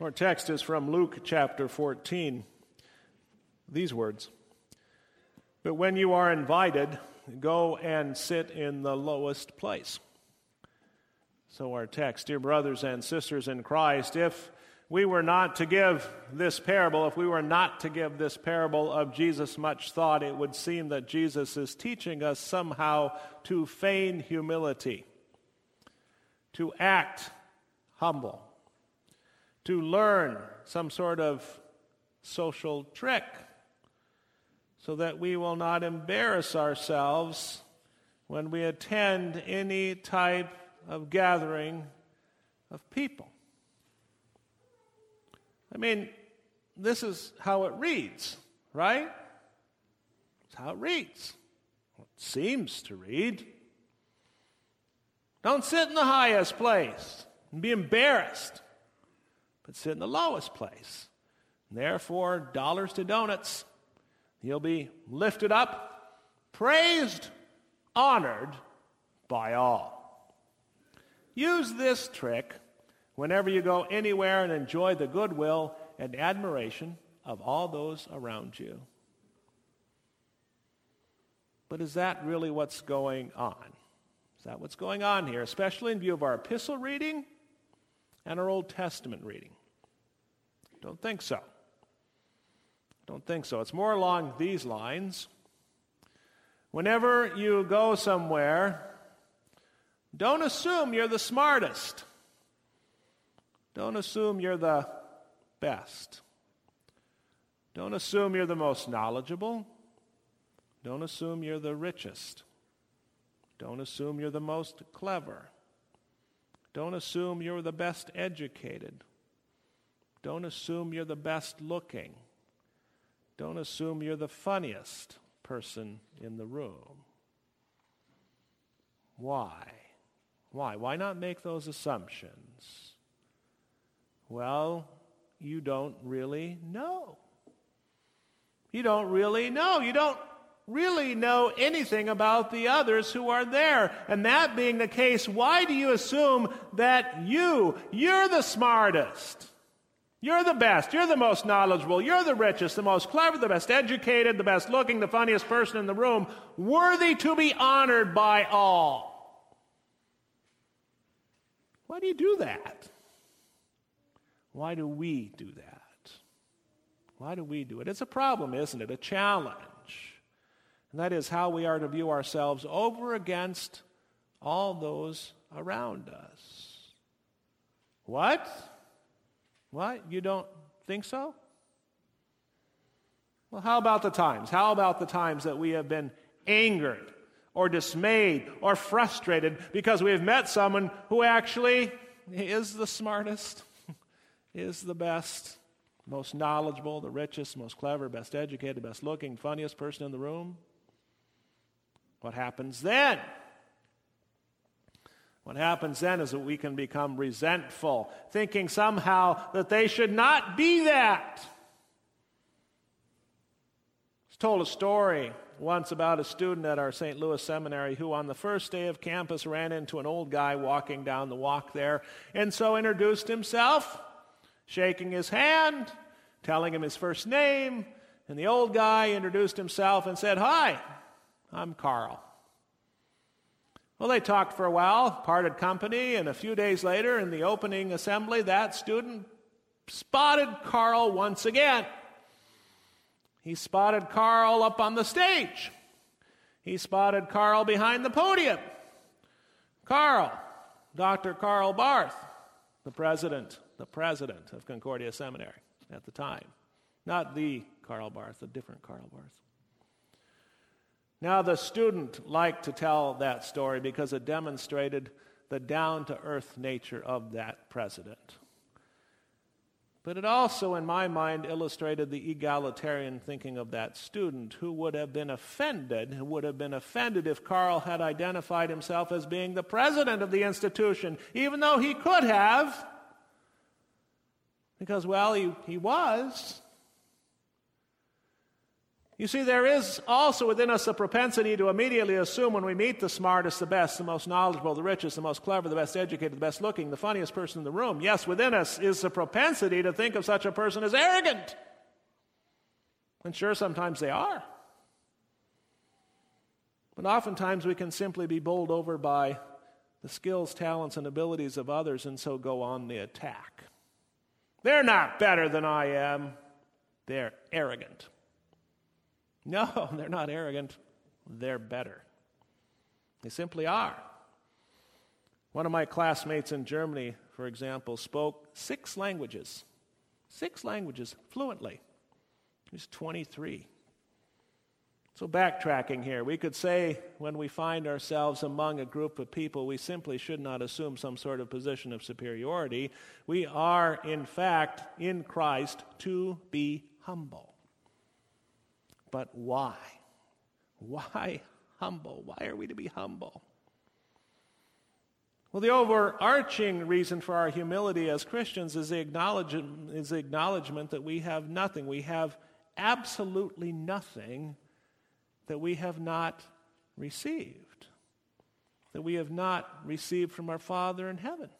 Our text is from Luke chapter 14. These words But when you are invited, go and sit in the lowest place. So, our text, dear brothers and sisters in Christ, if we were not to give this parable, if we were not to give this parable of Jesus much thought, it would seem that Jesus is teaching us somehow to feign humility, to act humble to learn some sort of social trick so that we will not embarrass ourselves when we attend any type of gathering of people. I mean, this is how it reads, right? It's how it reads. It seems to read. Don't sit in the highest place and be embarrassed but sit in the lowest place. Therefore, dollars to donuts. He'll be lifted up, praised, honored by all. Use this trick whenever you go anywhere and enjoy the goodwill and admiration of all those around you. But is that really what's going on? Is that what's going on here, especially in view of our epistle reading and our Old Testament reading? Don't think so. Don't think so. It's more along these lines. Whenever you go somewhere, don't assume you're the smartest. Don't assume you're the best. Don't assume you're the most knowledgeable. Don't assume you're the richest. Don't assume you're the most clever. Don't assume you're the best educated. Don't assume you're the best looking. Don't assume you're the funniest person in the room. Why? Why? Why not make those assumptions? Well, you don't really know. You don't really know. You don't really know anything about the others who are there. And that being the case, why do you assume that you, you're the smartest? You're the best. You're the most knowledgeable. You're the richest, the most clever, the best educated, the best looking, the funniest person in the room, worthy to be honored by all. Why do you do that? Why do we do that? Why do we do it? It's a problem, isn't it? A challenge. And that is how we are to view ourselves over against all those around us. What? What? You don't think so? Well, how about the times? How about the times that we have been angered or dismayed or frustrated because we have met someone who actually is the smartest, is the best, most knowledgeable, the richest, most clever, best educated, best looking, funniest person in the room? What happens then? What happens then is that we can become resentful, thinking somehow that they should not be that. I told a story once about a student at our St. Louis seminary who, on the first day of campus, ran into an old guy walking down the walk there, and so introduced himself, shaking his hand, telling him his first name. And the old guy introduced himself and said, Hi, I'm Karl. Well, they talked for a while, parted company, and a few days later, in the opening assembly, that student spotted Karl once again. He spotted Karl up on the stage. He spotted Karl behind the podium. Karl, Dr. Karl Barth, the president, the president of Concordia Seminary at the time. Not the Karl Barth, a different Karl Barth. Now, the student liked to tell that story because it demonstrated the down to earth nature of that president. But it also, in my mind, illustrated the egalitarian thinking of that student who would have been offended, who would have been offended if Karl had identified himself as being the president of the institution, even though he could have, because, well, he, he was. You see, there is also within us a propensity to immediately assume when we meet the smartest, the best, the most knowledgeable, the richest, the most clever, the best educated, the best looking, the funniest person in the room. Yes, within us is a propensity to think of such a person as arrogant. And sure, sometimes they are. But oftentimes we can simply be bowled over by the skills, talents, and abilities of others and so go on the attack. They're not better than I am, they're arrogant. No, they're not arrogant. They're better. They simply are. One of my classmates in Germany, for example, spoke six languages. Six languages fluently. He's 23. So, backtracking here, we could say when we find ourselves among a group of people, we simply should not assume some sort of position of superiority. We are, in fact, in Christ to be humble. But why? Why humble? Why are we to be humble? Well, the overarching reason for our humility as Christians is the, acknowledgement, is the acknowledgement that we have nothing. We have absolutely nothing that we have not received, that we have not received from our Father in heaven.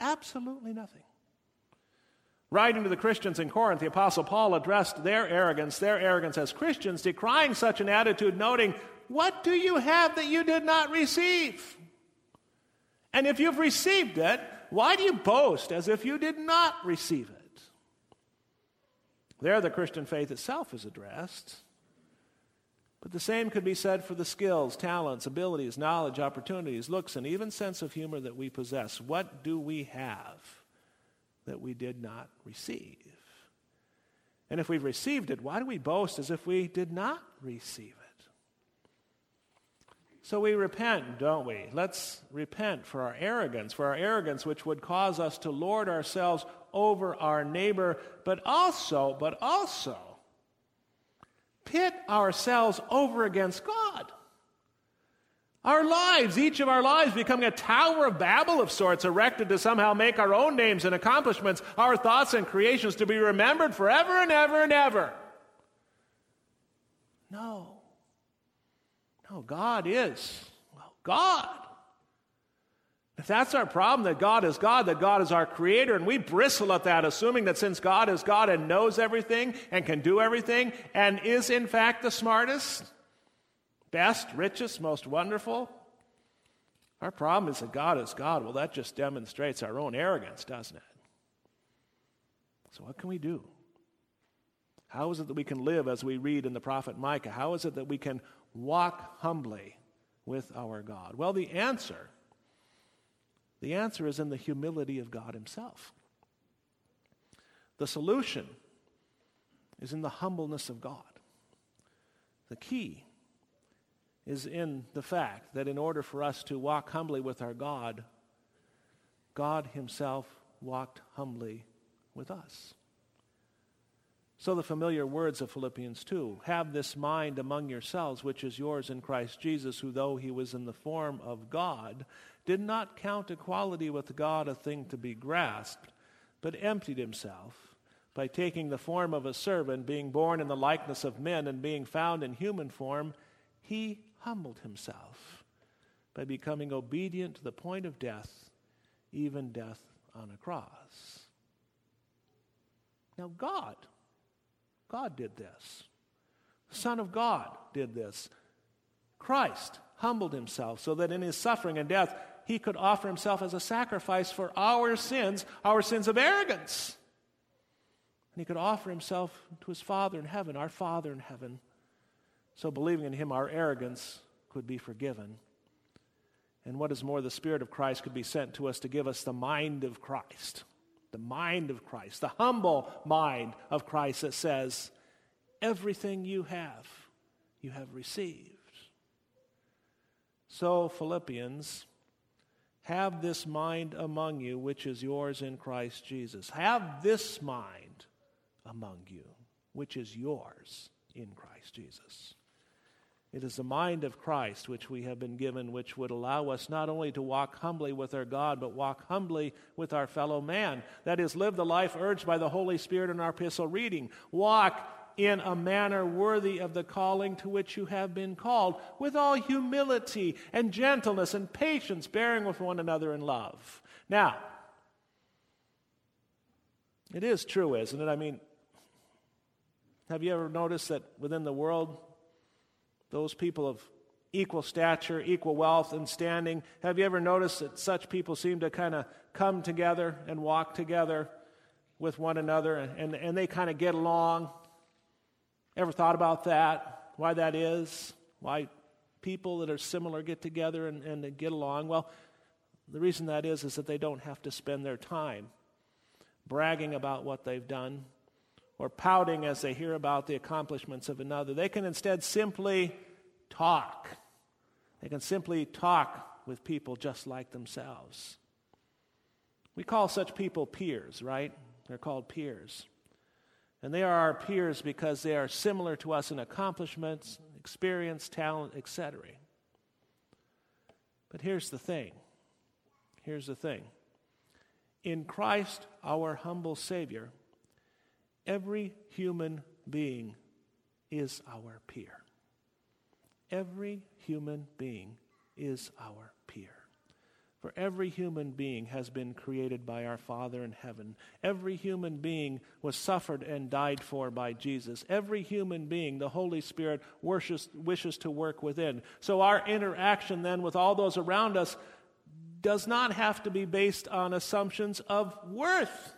Absolutely nothing. Writing to the Christians in Corinth, the Apostle Paul addressed their arrogance, their arrogance as Christians, decrying such an attitude, noting, What do you have that you did not receive? And if you've received it, why do you boast as if you did not receive it? There, the Christian faith itself is addressed. But the same could be said for the skills, talents, abilities, knowledge, opportunities, looks, and even sense of humor that we possess. What do we have? That we did not receive. And if we've received it, why do we boast as if we did not receive it? So we repent, don't we? Let's repent for our arrogance, for our arrogance which would cause us to lord ourselves over our neighbor, but also, but also pit ourselves over against God. Our lives, each of our lives, becoming a Tower of Babel of sorts, erected to somehow make our own names and accomplishments, our thoughts and creations to be remembered forever and ever and ever. No. No, God is, well, God. If that's our problem, that God is God, that God is our creator, and we bristle at that, assuming that since God is God and knows everything and can do everything and is in fact the smartest, best, richest, most wonderful. Our problem is that God is God. Well, that just demonstrates our own arrogance, doesn't it? So, what can we do? How is it that we can live as we read in the prophet Micah? How is it that we can walk humbly with our God? Well, the answer the answer is in the humility of God himself. The solution is in the humbleness of God. The key is in the fact that in order for us to walk humbly with our God, God Himself walked humbly with us. So, the familiar words of Philippians 2 have this mind among yourselves, which is yours in Christ Jesus, who, though he was in the form of God, did not count equality with God a thing to be grasped, but emptied himself by taking the form of a servant, being born in the likeness of men, and being found in human form, he humbled himself by becoming obedient to the point of death, even death on a cross. Now, God, God did this. The Son of God did this. Christ humbled himself so that in his suffering and death, he could offer himself as a sacrifice for our sins, our sins of arrogance. And he could offer himself to his Father in heaven, our Father in heaven, so, believing in Him, our arrogance could be forgiven. And what is more, the Spirit of Christ could be sent to us to give us the mind of Christ. The mind of Christ, the humble mind of Christ that says, Everything you have, you have received. So, Philippians, have this mind among you, which is yours in Christ Jesus. Have this mind among you, which is yours in Christ Jesus. It is the mind of Christ which we have been given, which would allow us not only to walk humbly with our God, but walk humbly with our fellow man. That is, live the life urged by the Holy Spirit in our epistle reading. Walk in a manner worthy of the calling to which you have been called, with all humility and gentleness and patience, bearing with one another in love. Now, it is true, isn't it? I mean, have you ever noticed that within the world, those people of equal stature, equal wealth, and standing, have you ever noticed that such people seem to kind of come together and walk together with one another and, and they kind of get along? Ever thought about that? Why that is? Why people that are similar get together and, and get along? Well, the reason that is is that they don't have to spend their time bragging about what they've done or pouting as they hear about the accomplishments of another. They can instead simply talk. They can simply talk with people just like themselves. We call such people peers, right? They're called peers. And they are our peers because they are similar to us in accomplishments, experience, talent, etc. But here's the thing. Here's the thing. In Christ, our humble Savior, every human being is our peer. Every human being is our peer. For every human being has been created by our Father in heaven. Every human being was suffered and died for by Jesus. Every human being, the Holy Spirit wishes, wishes to work within. So our interaction then with all those around us does not have to be based on assumptions of worth,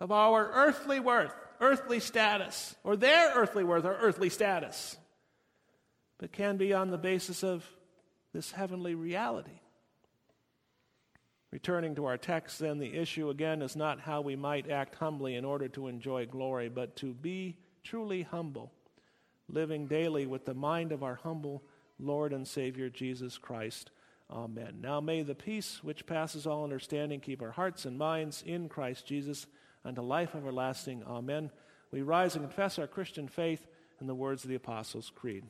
of our earthly worth, earthly status, or their earthly worth or earthly status but can be on the basis of this heavenly reality. Returning to our text, then, the issue again is not how we might act humbly in order to enjoy glory, but to be truly humble, living daily with the mind of our humble Lord and Savior Jesus Christ. Amen. Now may the peace which passes all understanding keep our hearts and minds in Christ Jesus unto life everlasting. Amen. We rise and confess our Christian faith in the words of the Apostles' Creed.